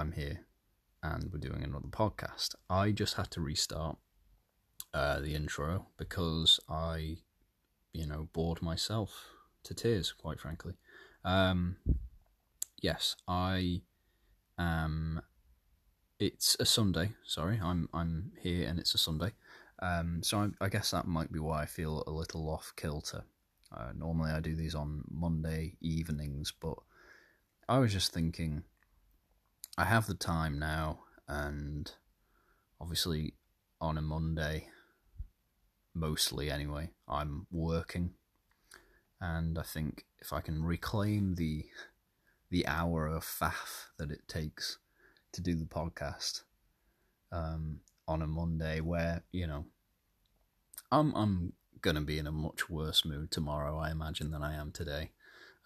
I'm here and we're doing another podcast. I just had to restart uh, the intro because I, you know, bored myself to tears, quite frankly. Um, yes, I am. It's a Sunday. Sorry, I'm I'm here and it's a Sunday. Um, so I, I guess that might be why I feel a little off kilter. Uh, normally I do these on Monday evenings, but I was just thinking I have the time now, and obviously on a Monday, mostly anyway, I'm working, and I think if I can reclaim the the hour of faff that it takes to do the podcast um, on a Monday, where you know I'm I'm gonna be in a much worse mood tomorrow, I imagine, than I am today.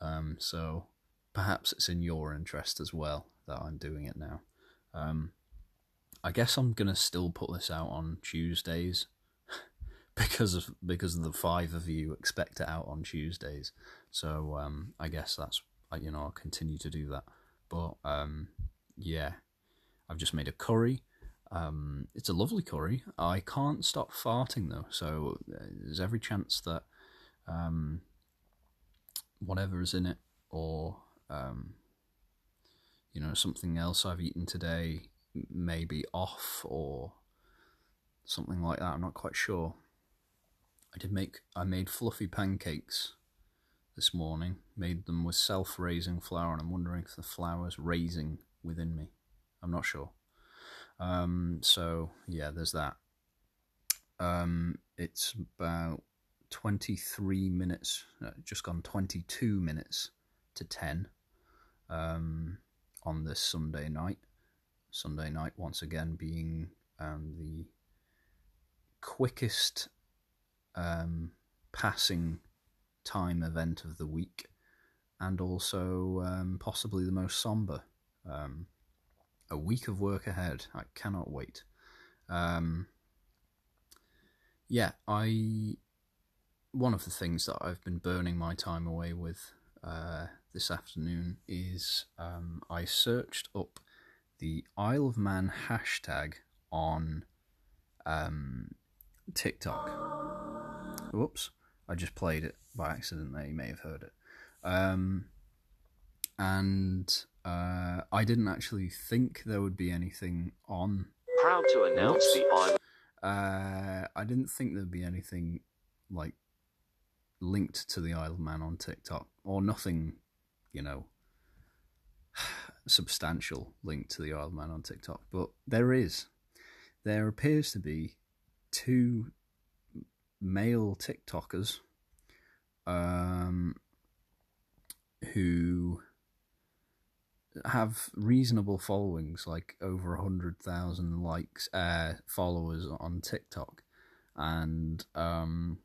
Um, so perhaps it's in your interest as well that I'm doing it now. Um, I guess I'm gonna still put this out on Tuesdays because of because of the five of you expect it out on Tuesdays. So um, I guess that's you know I'll continue to do that. But um, yeah, I've just made a curry. Um, it's a lovely curry. I can't stop farting though, so there's every chance that um, whatever is in it or um, you know, something else I've eaten today may be off or something like that. I'm not quite sure. I did make, I made fluffy pancakes this morning, made them with self raising flour, and I'm wondering if the flour's raising within me. I'm not sure. Um, so, yeah, there's that. Um, it's about 23 minutes, uh, just gone 22 minutes to 10 um, on this Sunday night. Sunday night, once again, being um, the quickest um, passing time event of the week, and also um, possibly the most somber. Um, a week of work ahead. I cannot wait. Um, yeah, I. One of the things that I've been burning my time away with uh, this afternoon is um, I searched up the Isle of Man hashtag on um, TikTok. Whoops, I just played it by accident there, you may have heard it. Um, and uh, I didn't actually think there would be anything on. Proud to announce Whoops. the Isle. Uh, I didn't think there'd be anything like linked to the Isle of Man on TikTok, or nothing, you know, substantial link to the Isle of Man on TikTok. But there is. There appears to be two male TikTokers um, who have reasonable followings, like over a hundred thousand likes, uh, followers on TikTok, and um,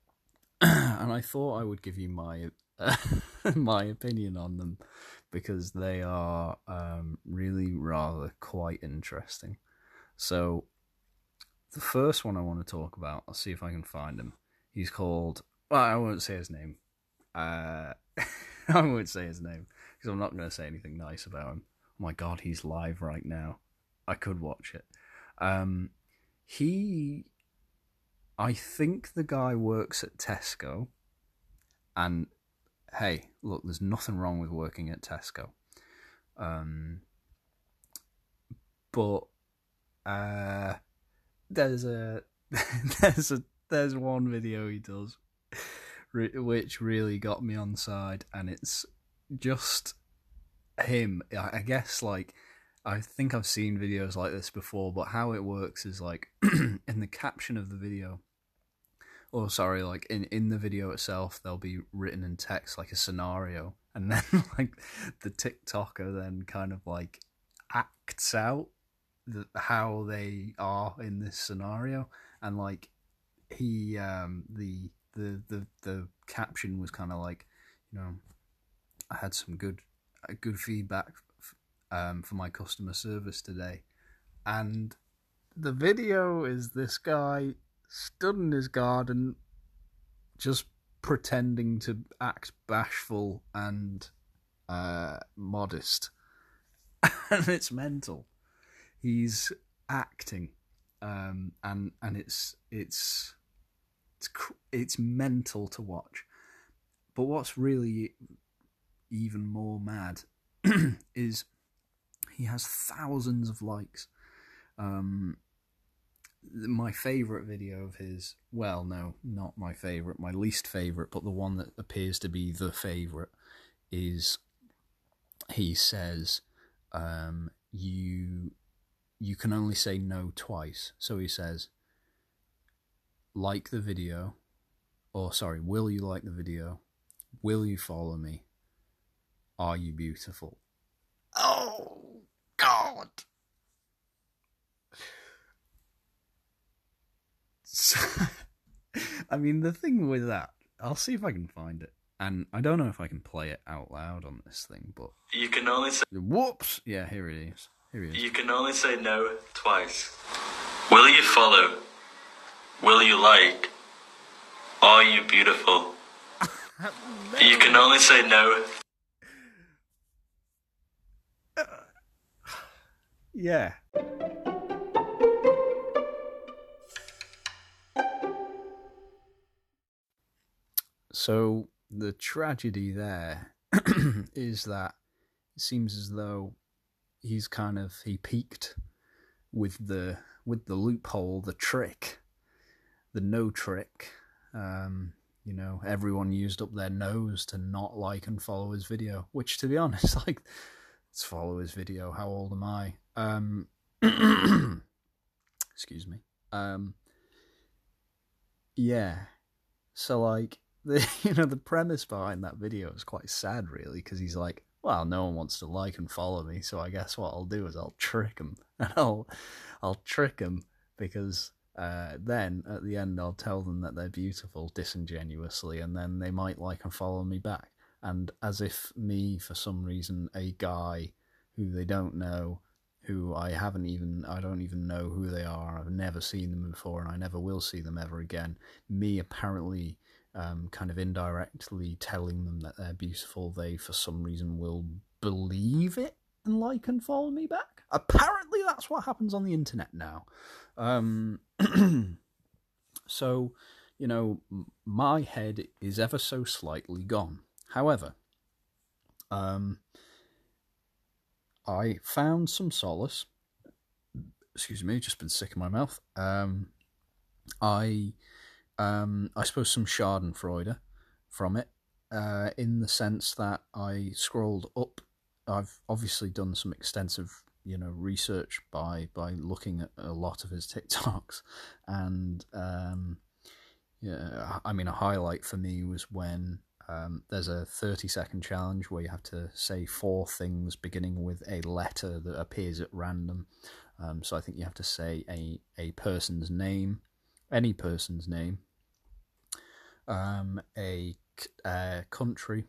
and I thought I would give you my my opinion on them because they are um, really rather quite interesting. So the first one I want to talk about, I'll see if I can find him. He's called. Well, I won't say his name. Uh, I won't say his name because I'm not going to say anything nice about him. Oh my god, he's live right now. I could watch it. Um, he, I think the guy works at Tesco, and hey, look, there's nothing wrong with working at Tesco. Um, but uh, there's a there's a there's one video he does which really got me on side, and it's just him. I guess like I think I've seen videos like this before, but how it works is like in the caption of the video, or sorry, like in in the video itself, they'll be written in text like a scenario, and then like the TikToker then kind of like acts out the, how they are in this scenario, and like he um the the the the caption was kind of like, you know, I had some good good feedback um, for my customer service today, and the video is this guy stood in his garden, just pretending to act bashful and uh, modest, and it's mental. He's acting, um, and and it's it's it's it's mental to watch. But what's really even more mad is he has thousands of likes. Um, my favorite video of his, well, no, not my favorite, my least favorite, but the one that appears to be the favorite is he says, um, you you can only say no twice. So he says, like the video, or sorry, will you like the video? Will you follow me? Are you beautiful? Oh, God. So, I mean, the thing with that, I'll see if I can find it. And I don't know if I can play it out loud on this thing, but. You can only say. Whoops! Yeah, here it is. Here it is. You can only say no twice. Will you follow? Will you like? Are you beautiful? you can only say no. Yeah. So the tragedy there is that it seems as though he's kind of he peaked with the with the loophole, the trick, the no trick. Um, you know, everyone used up their nose to not like and follow his video. Which, to be honest, like, let's follow his video. How old am I? Um, excuse me. Um, yeah. So like the you know the premise behind that video is quite sad, really, because he's like, well, no one wants to like and follow me, so I guess what I'll do is I'll trick him, and I'll I'll trick him because uh, then at the end I'll tell them that they're beautiful disingenuously, and then they might like and follow me back. And as if me, for some reason, a guy who they don't know, who I haven't even, I don't even know who they are, I've never seen them before, and I never will see them ever again. Me apparently um, kind of indirectly telling them that they're beautiful, they for some reason will believe it and like and follow me back. Apparently, that's what happens on the internet now. Um, so, you know, my head is ever so slightly gone. However, um, I found some solace. Excuse me, just been sick in my mouth. Um, I um, I suppose some Schadenfreude from it, uh, in the sense that I scrolled up. I've obviously done some extensive, you know, research by by looking at a lot of his TikToks, and um, yeah, I mean, a highlight for me was when um, there's a 30 second challenge where you have to say four things beginning with a letter that appears at random. Um, so I think you have to say a, a person's name, any person's name, um, a, a country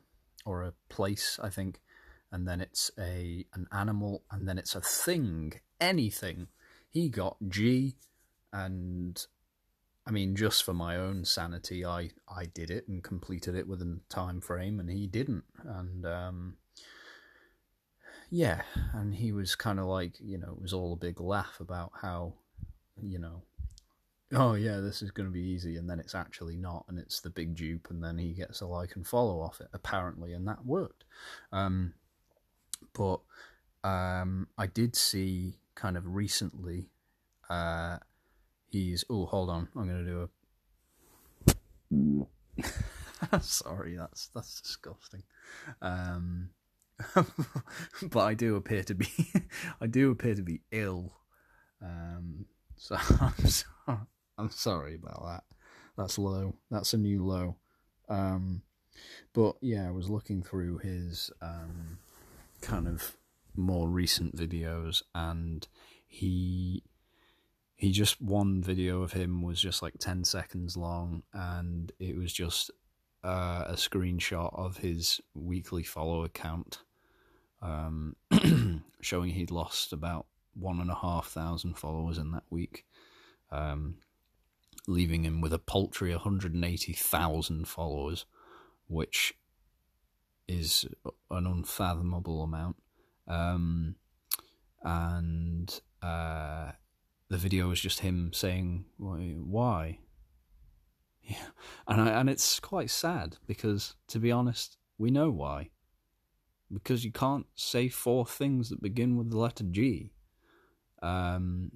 or a place, I think, and then it's a an animal, and then it's a thing, anything. He got G, and I mean, just for my own sanity, I I did it and completed it within time frame, and he didn't, and um, yeah, and he was kind of like, you know, it was all a big laugh about how, you know, oh yeah, this is going to be easy, and then it's actually not, and it's the big dupe, and then he gets a like and follow off it apparently, and that worked. Um, but um, I did see kind of recently. Uh, he's oh hold on, I'm going to do a. Sorry, that's that's disgusting. Um, but I do appear to be, I do appear to be ill. Um, so I'm sorry. I'm sorry about that. That's low. That's a new low. Um, but yeah, I was looking through his um, kind of more recent videos, and he he just one video of him was just like ten seconds long, and it was just uh, a screenshot of his weekly follow count, um, showing he'd lost about one and a half thousand followers in that week. Um, leaving him with a paltry 180,000 followers, which is an unfathomable amount. Um, and uh, the video is just him saying why. Yeah, and I, and it's quite sad because to be honest, we know why. Because you can't say four things that begin with the letter G. Um,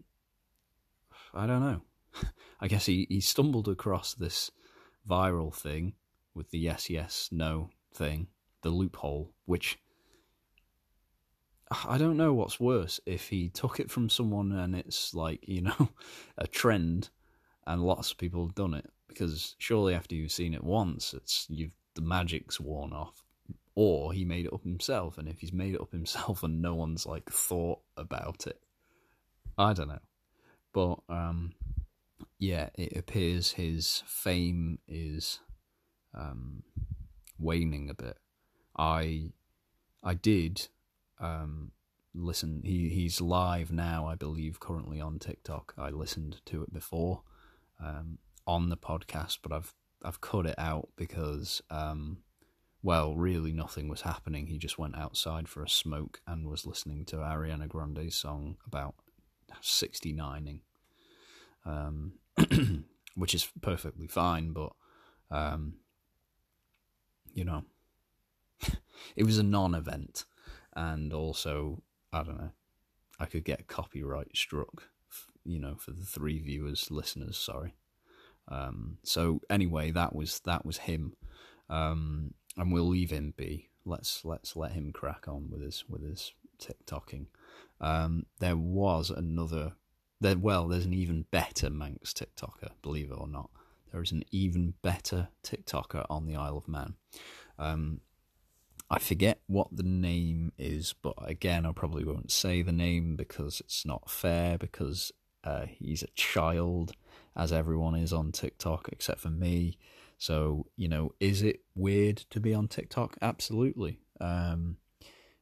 I don't know. I guess he, he stumbled across this viral thing with the yes, yes, no thing, the loophole, which I don't know what's worse if he took it from someone and it's like, you know, a trend and lots of people have done it because surely after you've seen it once, it's you've the magic's worn off. Or he made it up himself, and if he's made it up himself and no one's like thought about it, I don't know. But um, yeah, it appears his fame is um, waning a bit. I I did um, listen. He he's live now, I believe, currently on TikTok. I listened to it before um, on the podcast, but I've I've cut it out because um, well, really nothing was happening. He just went outside for a smoke and was listening to Ariana Grande's song about 69ing, um, which is perfectly fine, but um, you know, it was a non-event, and also I don't know, I could get copyright struck, you know, for the three viewers, listeners. Sorry. Um, so anyway, that was that was him, um, and we'll leave him be. Let's let's let him crack on with his with his TikToking. Um, there was another. There, well, there's an even better Manx TikToker, believe it or not. There is an even better TikToker on the Isle of Man. Um, I forget what the name is, but again, I probably won't say the name because it's not fair because uh, he's a child, as everyone is on TikTok except for me. So, you know, is it weird to be on TikTok? Absolutely. Um,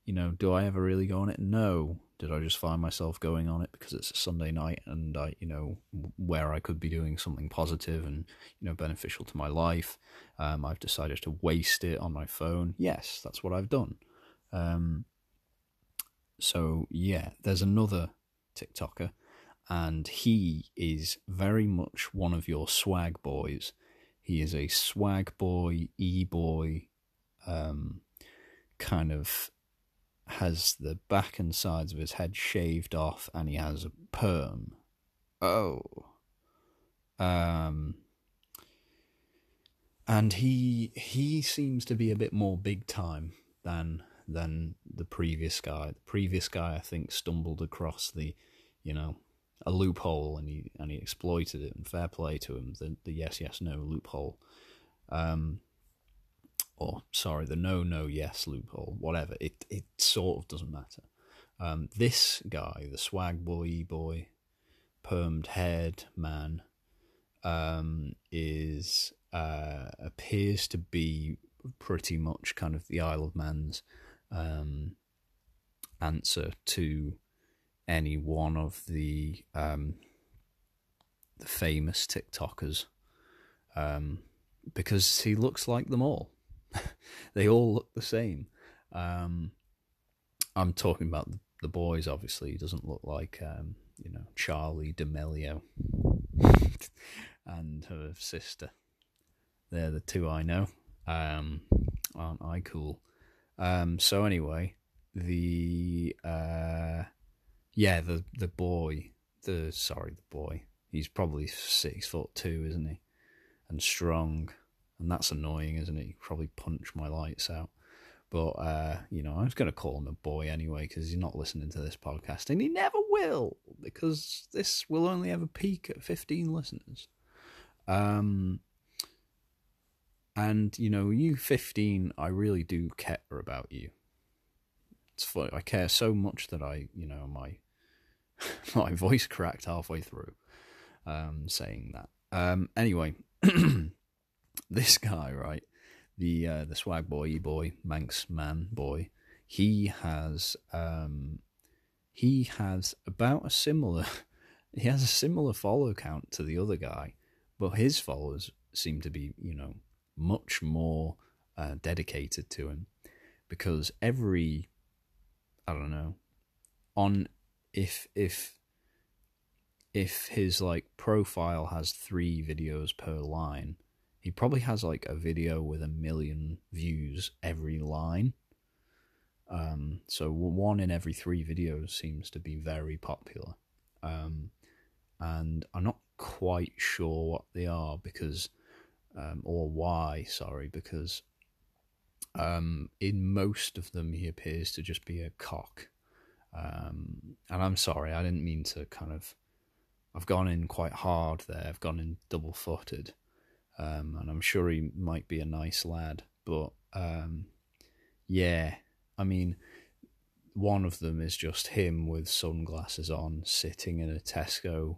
you know, do I ever really go on it? No. Did I just find myself going on it because it's a Sunday night and I, you know, where I could be doing something positive and, you know, beneficial to my life? Um, I've decided to waste it on my phone. Yes, that's what I've done. Um, so, yeah, there's another TikToker and he is very much one of your swag boys. He is a swag boy, e boy, um, kind of has the back and sides of his head shaved off and he has a perm. Oh. Um and he he seems to be a bit more big time than than the previous guy. The previous guy I think stumbled across the, you know, a loophole and he and he exploited it and fair play to him, the the yes yes no loophole. Um or sorry, the no no yes loophole, whatever. It it sort of doesn't matter. Um, this guy, the swag boy boy, permed haired man, um, is uh, appears to be pretty much kind of the Isle of Man's um, answer to any one of the um, the famous TikTokers, um, because he looks like them all. they all look the same. Um, I'm talking about the boys. Obviously, he doesn't look like um, you know Charli D'Amelio and her sister. They're the two I know. Um, aren't I cool? Um, so anyway, the uh, yeah, the the boy, the sorry, the boy. He's probably six foot two, isn't he? And strong and that's annoying, isn't it? You probably punch my lights out. But, uh, you know, I was going to call him a boy anyway because he's not listening to this podcast and he never will because this will only ever peak at 15 listeners. Um, and, you know, you 15, I really do care about you. It's funny. I care so much that I, you know, my my voice cracked halfway through um, saying that. Um, anyway, this guy, right, the uh, the swag boy, e boy, Manx man boy, he has um, he has about a similar he has a similar follow count to the other guy, but his followers seem to be you know much more uh, dedicated to him. Because every I don't know on if if if his like profile has three videos per line, he probably has like a video with a million views every line. Um, so one in every three videos seems to be very popular. Um, and I'm not quite sure what they are because, um, or why, sorry, because um, in most of them he appears to just be a cock. Um, and I'm sorry, I didn't mean to kind of. I've gone in quite hard there. I've gone in double footed. Um, and I'm sure he might be a nice lad. But um, yeah, I mean, one of them is just him with sunglasses on, sitting in a Tesco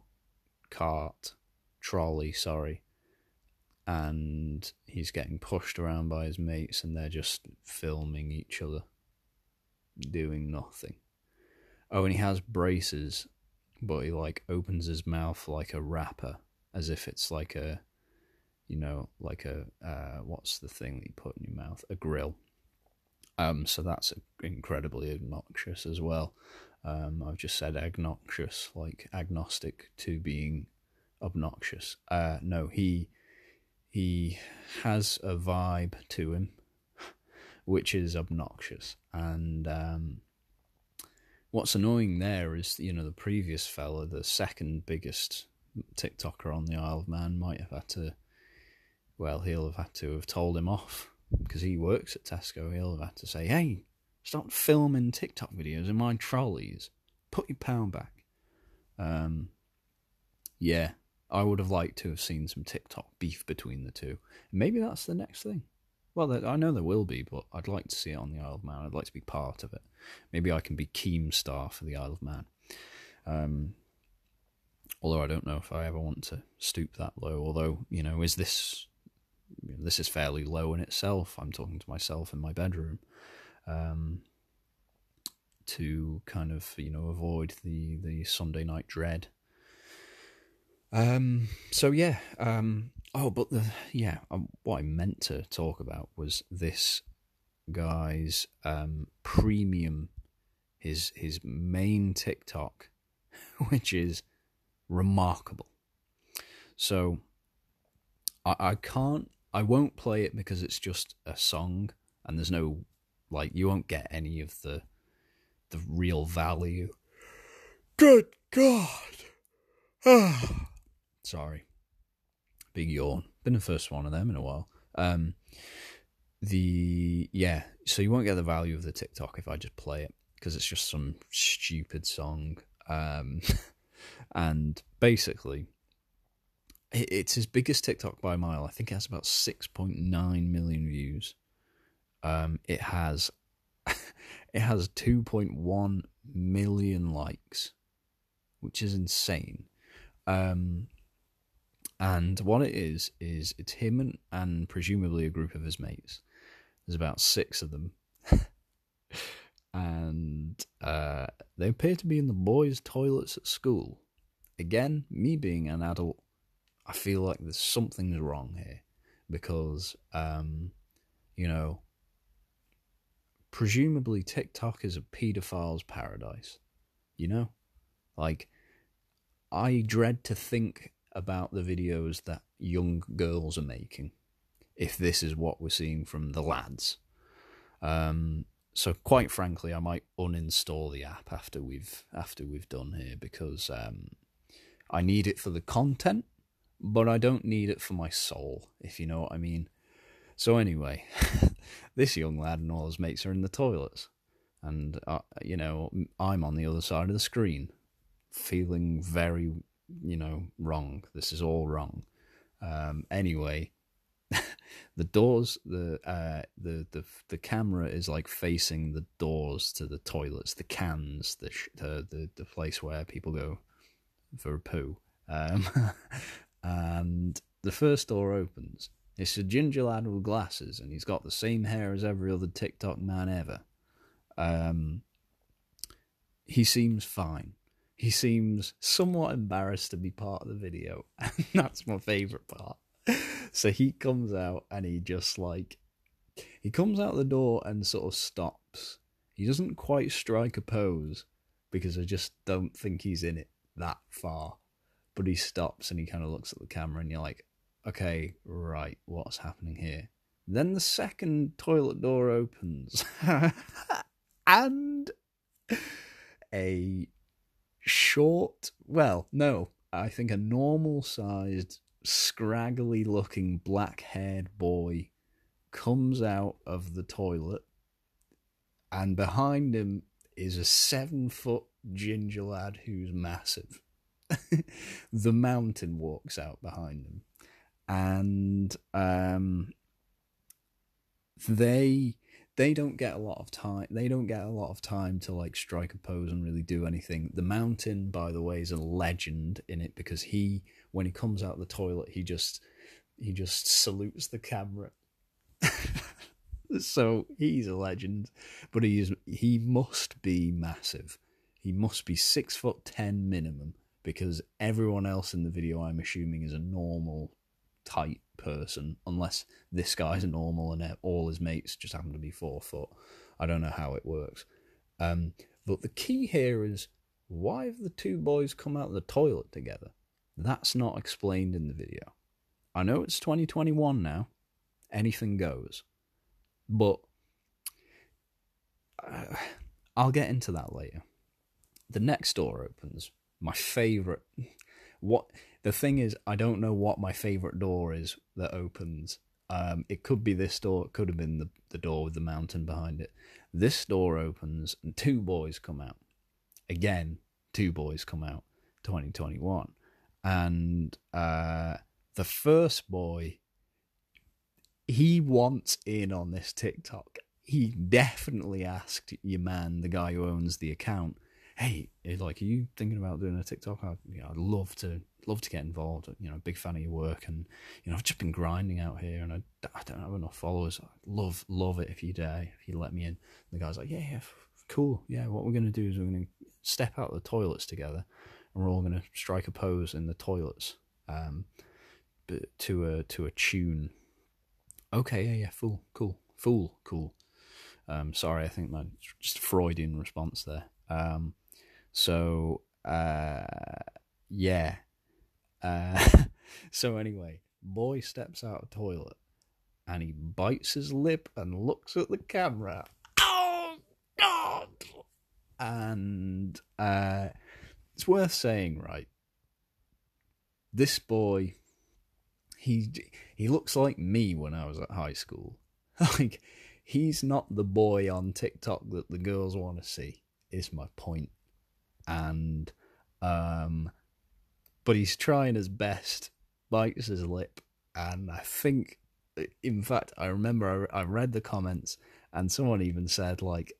cart, trolley, sorry, and he's getting pushed around by his mates, and they're just filming each other doing nothing. Oh, and he has braces, but he like opens his mouth like a rapper, as if it's like a, you know, like a uh, what's the thing that you put in your mouth? A grill. Um, so that's incredibly obnoxious as well. Um, I've just said agnoxious, like agnostic to being obnoxious. Uh, no, he he has a vibe to him, which is obnoxious. And um, what's annoying there is, you know, the previous fella, the second biggest TikToker on the Isle of Man, might have had to. Well, he'll have had to have told him off because he works at Tesco. He'll have had to say, "Hey, stop filming TikTok videos in my trolleys. Put your pound back." Um, yeah, I would have liked to have seen some TikTok beef between the two. Maybe that's the next thing. Well, I know there will be, but I'd like to see it on the Isle of Man. I'd like to be part of it. Maybe I can be Keemstar for the Isle of Man. Um, although I don't know if I ever want to stoop that low. Although, you know, is this this is fairly low in itself. I'm talking to myself in my bedroom um, to kind of you know avoid the the Sunday night dread. Um. So yeah. Um. Oh, but the yeah. Um, what I meant to talk about was this guy's um premium, his his main TikTok, which is remarkable. So I, I can't I won't play it because it's just a song and there's no like you won't get any of the the real value. Good God. Ah. Sorry. Big yawn. Been the first one of them in a while. Um the yeah, so you won't get the value of the TikTok if I just play it because it's just some stupid song. Um and basically it's his biggest TikTok by a mile. I think it has about 6.9 million views. Um, it has it has 2.1 million likes, which is insane. Um, and what it is is it's him and, and presumably a group of his mates. There's about six of them, and uh, they appear to be in the boys' toilets at school. Again, me being an adult I feel like there's something's wrong here because, um, you know, presumably TikTok is a pedophile's paradise. You know, like I dread to think about the videos that young girls are making. If this is what we're seeing from the lads, um, so quite frankly, I might uninstall the app after we've after we've done here because um, I need it for the content but I don't need it for my soul, if you know what I mean. So anyway, this young lad and all his mates are in the toilets, and uh, you know I'm on the other side of the screen, feeling very, you know, wrong. This is all wrong. Um, anyway, the doors, the uh, the the the camera is like facing the doors to the toilets, the cans, the sh- the, the the place where people go for a poo. Um, and the first door opens. It's a ginger lad with glasses, and he's got the same hair as every other TikTok man ever. Um, he seems fine. He seems somewhat embarrassed to be part of the video, and that's my favourite part. So he comes out and he just like he comes out the door and sort of stops. He doesn't quite strike a pose, because I just don't think he's in it that far. But he stops and he kind of looks at the camera, and you're like, okay, right, what's happening here? Then the second toilet door opens, and a short, well, no, I think a normal sized, scraggly looking black haired boy comes out of the toilet, and behind him is a seven foot ginger lad who's massive. the mountain walks out behind them, and um, they they don't get a lot of time. They don't get a lot of time to like strike a pose and really do anything. The mountain, by the way, is a legend in it because he, when he comes out of the toilet, he just he just salutes the camera. so he's a legend, but he is he must be massive. He must be six foot ten minimum because everyone else in the video, I'm assuming, is a normal tight person, unless this guy's normal and all his mates just happen to be four foot. I don't know how it works. Um, but the key here is why have the two boys come out of the toilet together? That's not explained in the video. I know it's 2021 now, anything goes, but uh, I'll get into that later. The next door opens. My favorite. What the thing is, I don't know what my favorite door is that opens. Um, it could be this door. It could have been the, the door with the mountain behind it. This door opens and two boys come out. Again, two boys come out. 2021, and uh, the first boy, he wants in on this TikTok. He definitely asked your man, the guy who owns the account, "Hey, like, are you thinking about doing a TikTok? I, you know, I'd love to love to get involved. You know, big fan of your work, and you know, I've just been grinding out here, and I, I don't have enough followers. I'd love love it if you dare, if you let me in. And the guy's like, yeah, yeah, cool, yeah. What we're gonna do is we're gonna step out of the toilets together, and we're all gonna strike a pose in the toilets, um, but to a to a tune. Okay, yeah, yeah, fool, cool, fool, cool. Um, sorry, I think my just Freudian response there. Um, so uh, yeah, uh, so anyway, boy steps out of toilet and he bites his lip and looks at the camera. Oh God! And uh, it's worth saying, right? This boy, he he looks like me when I was at high school. like he's not the boy on TikTok that the girls want to see. Is my point, and um but he's trying his best, bites his lip, and I think, in fact, I remember I, I read the comments, and someone even said like,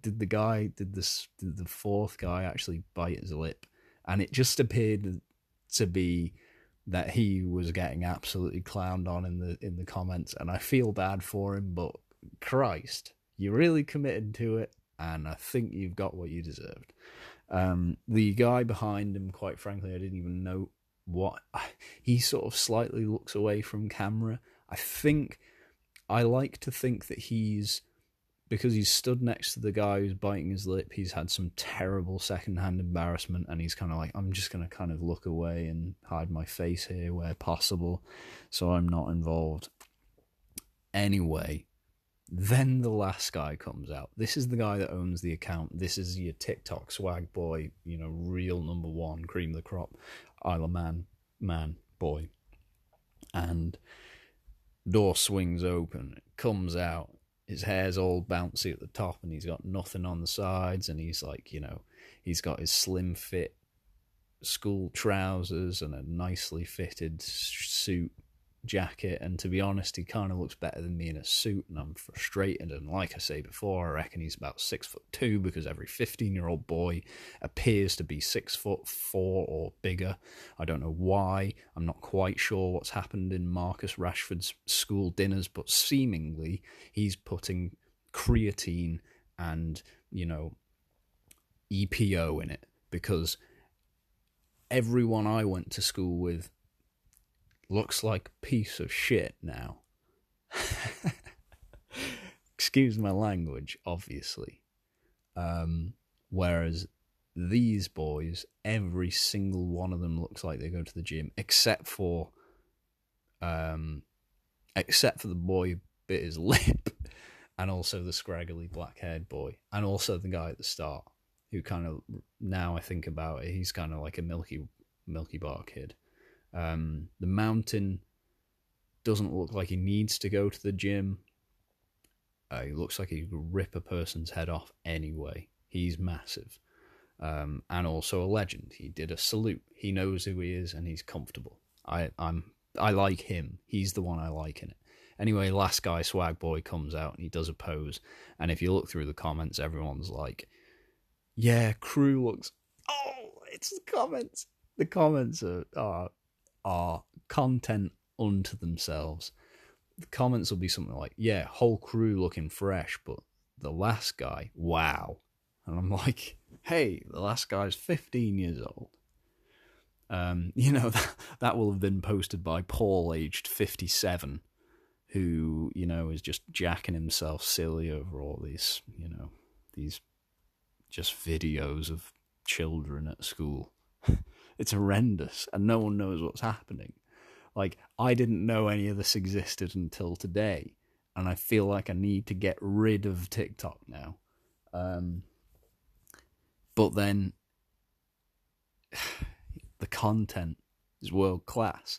did the guy, did this, did the fourth guy actually bite his lip? And it just appeared to be that he was getting absolutely clowned on in the in the comments, and I feel bad for him, but Christ, you really committed to it, and I think you've got what you deserved. Um, the guy behind him, quite frankly, I didn't even know what. He sort of slightly looks away from camera. I think I like to think that he's because he's stood next to the guy who's biting his lip. He's had some terrible secondhand embarrassment, and he's kind of like, I'm just going to kind of look away and hide my face here where possible, so I'm not involved. Anyway, then the last guy comes out. This is the guy that owns the account. This is your TikTok swag boy, you know, real number one, cream of the crop, Isle of Man, man, boy. And door swings open, comes out. His hair's all bouncy at the top, and he's got nothing on the sides. And he's like, you know, he's got his slim fit school trousers and a nicely fitted suit jacket, and to be honest, he kind of looks better than me in a suit, and I'm frustrated. And like I say before, I reckon he's about six foot two because every 15 year old boy appears to be six foot four or bigger. I don't know why. I'm not quite sure what's happened in Marcus Rashford's school dinners, but seemingly he's putting creatine and, you know, EPO in it because everyone I went to school with looks like a piece of shit now. Excuse my language, obviously. Um, whereas these boys, every single one of them looks like they go to the gym, except for, um, except for the boy who bit his lip, and also the scraggly black-haired boy, and also the guy at the start who kind of now I think about it, he's kind of like a Milky Milky Bar kid. Um, the mountain doesn't look like he needs to go to the gym. Uh, he looks like he could rip a person's head off anyway. He's massive. Um, and also a legend. He did a salute. He knows who he is and he's comfortable. I, I'm I like him. He's the one I like in it. Anyway, last guy, Swag Boy, comes out and he does a pose. And if you look through the comments, everyone's like, "Yeah, crew looks." Oh, it's the comments. The comments are are, are content unto themselves. The comments will be something like, "Yeah, whole crew looking fresh," but the last guy, wow. And I'm like, hey, the last guy's 15 years old. Um, you know, that, that will have been posted by Paul, aged 57, who, you know, is just jacking himself silly over all these, you know, these just videos of children at school. it's horrendous, and no one knows what's happening. Like, I didn't know any of this existed until today, and I feel like I need to get rid of TikTok now. Um, but then the content is world class.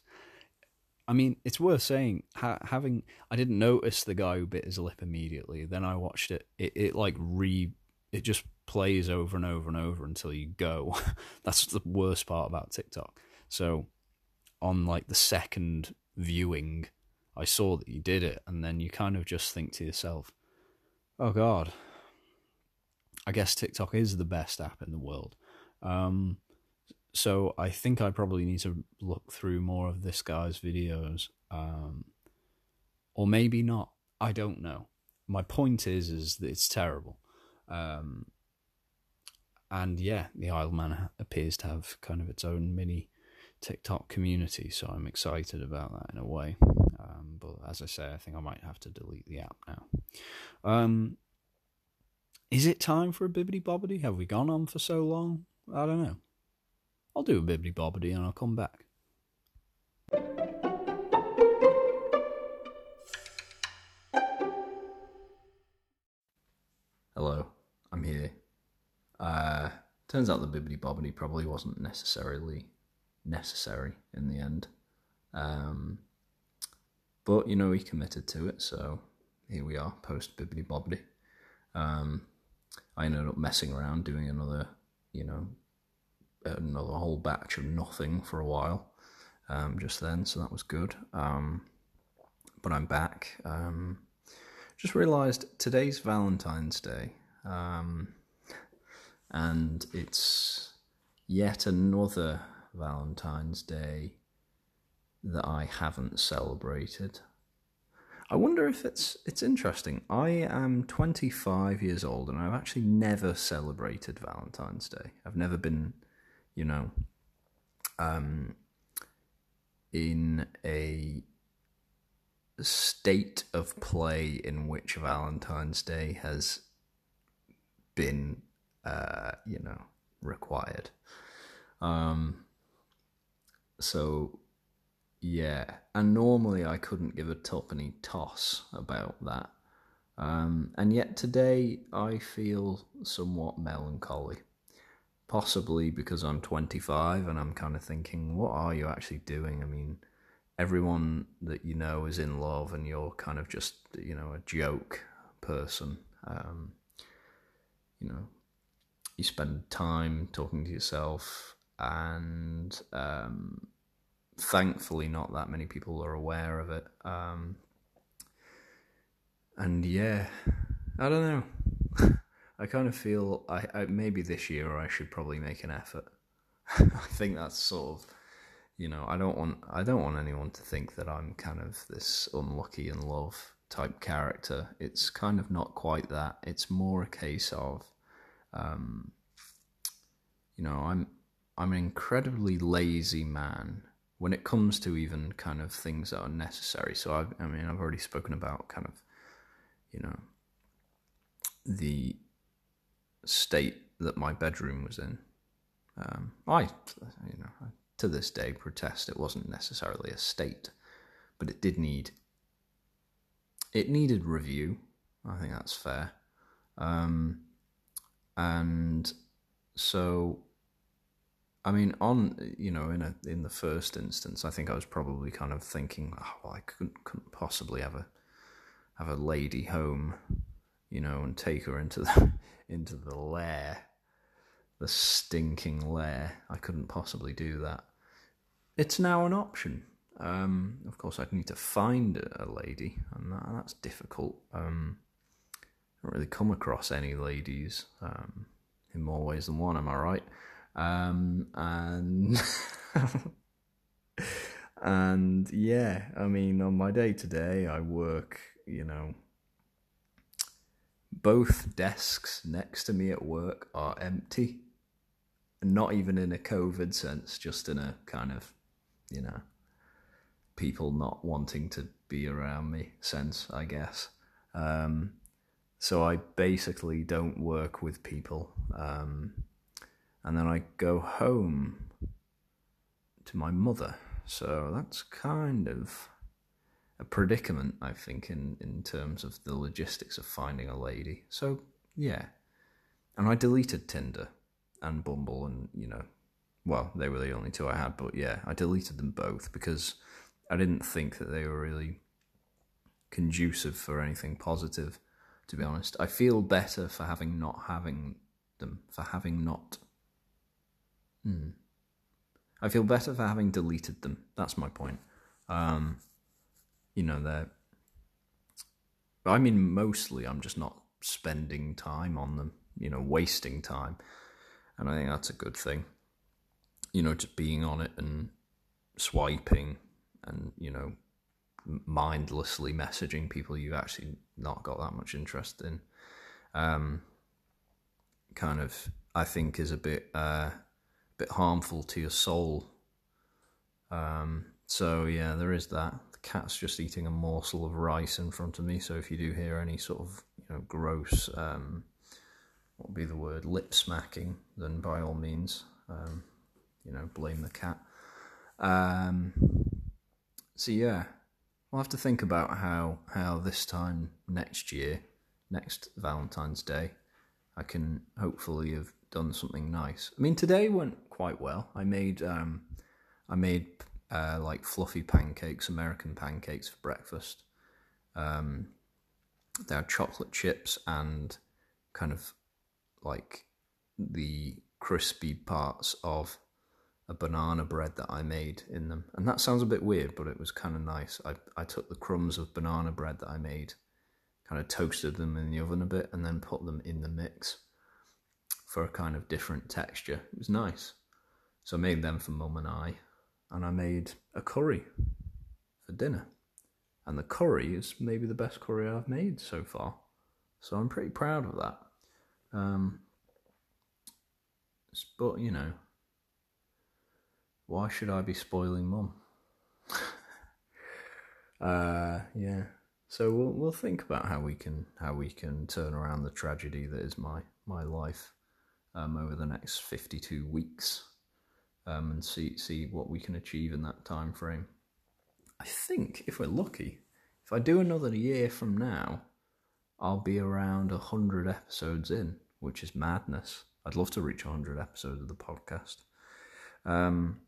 I mean, it's worth saying ha- having. I didn't notice the guy who bit his lip immediately. Then I watched it. It, it like re. It just plays over and over and over until you go. That's the worst part about TikTok. So, on like the second viewing, I saw that you did it, and then you kind of just think to yourself, "Oh God, I guess TikTok is the best app in the world. Um, so I think I probably need to look through more of this guy's videos, um, or maybe not. I don't know. My point is, is that it's terrible. Um, and yeah, the Isle Man appears to have kind of its own mini TikTok community, so I'm excited about that in a way. Um, but as I say, I think I might have to delete the app now. Um, is it time for a bibbity bobbity? Have we gone on for so long? I don't know. I'll do a bibbity bobbity and I'll come back. Hello, I'm here. Uh, turns out the bibbity bobbity probably wasn't necessarily necessary in the end. Um, but you know, he committed to it, so here we are, post bibbity bobbity. Um, I ended up messing around doing another, you know, another whole batch of nothing for a while um, just then, so that was good. Um, but I'm back. Um, just realised today's Valentine's Day, um, and it's yet another Valentine's Day that I haven't celebrated. I wonder if it's it's interesting. I am 25 years old and I've actually never celebrated Valentine's Day. I've never been, you know, um, in a state of play in which Valentine's Day has been, uh, you know, required. Um, so yeah, and normally I couldn't give a tuppenny toss about that. Um, and yet today I feel somewhat melancholy. Possibly because I'm 25 and I'm kind of thinking, what are you actually doing? I mean, everyone that you know is in love and you're kind of just, you know, a joke person. Um, you know, you spend time talking to yourself and um, thankfully not that many people are aware of it. Um, and yeah, I don't know. I kind of feel I, I maybe this year I should probably make an effort. I think that's sort of you know I don't want I don't want anyone to think that I'm kind of this unlucky in love type character. It's kind of not quite that. It's more a case of um, you know I'm I'm an incredibly lazy man when it comes to even kind of things that are necessary. So I've, I mean, I've already spoken about kind of, you know, the state that my bedroom was in. Um, I, you know, to this day protest it wasn't necessarily a state, but it did need. It needed review. I think that's fair. Um, and so, I mean, on you know, in a in the first instance, I think I was probably kind of thinking, oh, well, I couldn't, couldn't possibly have a have a lady home, you know, and take her into the into the lair, the stinking lair. I couldn't possibly do that. It's now an option. Um, of course, I'd need to find a lady, and that, that's difficult. Um, don't really come across any ladies um, in more ways than one. Am I right? Um, and and yeah, I mean, on my day to day, I work. You know, both desks next to me at work are empty. Not even in a COVID sense, just in a kind of, you know, people not wanting to be around me sense, I guess. Um, so I basically don't work with people. Um, and then I go home to my mother. So that's kind of a predicament, I think, in, in terms of the logistics of finding a lady. So, yeah. And I deleted Tinder and Bumble, and, you know, well, they were the only two I had, but yeah, I deleted them both because I didn't think that they were really conducive for anything positive, to be honest. I feel better for having not having them, for having not. Hmm. I feel better for having deleted them. That's my point. Um, you know, they're. I mean, mostly I'm just not spending time on them, you know, wasting time. And I think that's a good thing. You know, just being on it and swiping and, you know, mindlessly messaging people you've actually not got that much interest in. Um, kind of, I think, is a bit, uh, bit harmful to your soul. Um, so yeah, there is that The cat's just eating a morsel of rice in front of me. So if you do hear any sort of you know gross, um, what would be the word, lip smacking, then by all means, um, you know, blame the cat. Um, so yeah, we'll have to think about how how this time next year, next Valentine's Day, I can hopefully have done something nice. I mean, today went quite well. I made um, I made uh, like fluffy pancakes, American pancakes for breakfast. Um, they had chocolate chips and kind of like the crispy parts of a banana bread that I made in them. And that sounds a bit weird, but it was kind of nice. I, I took the crumbs of banana bread that I made, kind of toasted them in the oven a bit, and then put them in the mix for a kind of different texture. It was nice. So I made them for mum and I and I made a curry for dinner. And the curry is maybe the best curry I've made so far. So I'm pretty proud of that. Um, but, you know, why should I be spoiling mum? uh, yeah. So we'll we'll think about how we can how we can turn around the tragedy that is my my life um, over the next fifty two weeks um, and see see what we can achieve in that time frame. I think if we're lucky, if I do another year from now, I'll be around hundred episodes in, which is madness. I'd love to reach hundred episodes of the podcast. Um,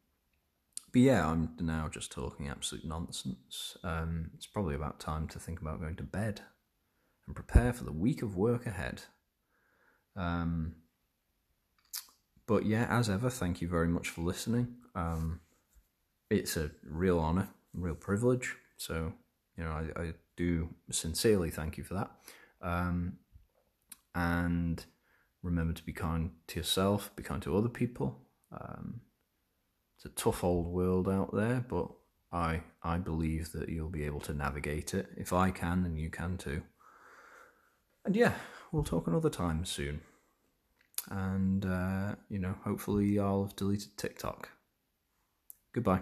but yeah, I'm now just talking absolute nonsense. Um, it's probably about time to think about going to bed and prepare for the week of work ahead. Um, but yeah, as ever, thank you very much for listening. Um, it's a real honour, real privilege. So, you know, I, I do sincerely thank you for that. Um, and remember to be kind to yourself, be kind to other people. Um, it's a tough old world out there, but I I believe that you'll be able to navigate it. If I can, then you can too. And yeah, we'll talk another time soon and uh, you know, hopefully, I'll have deleted TikTok. Goodbye.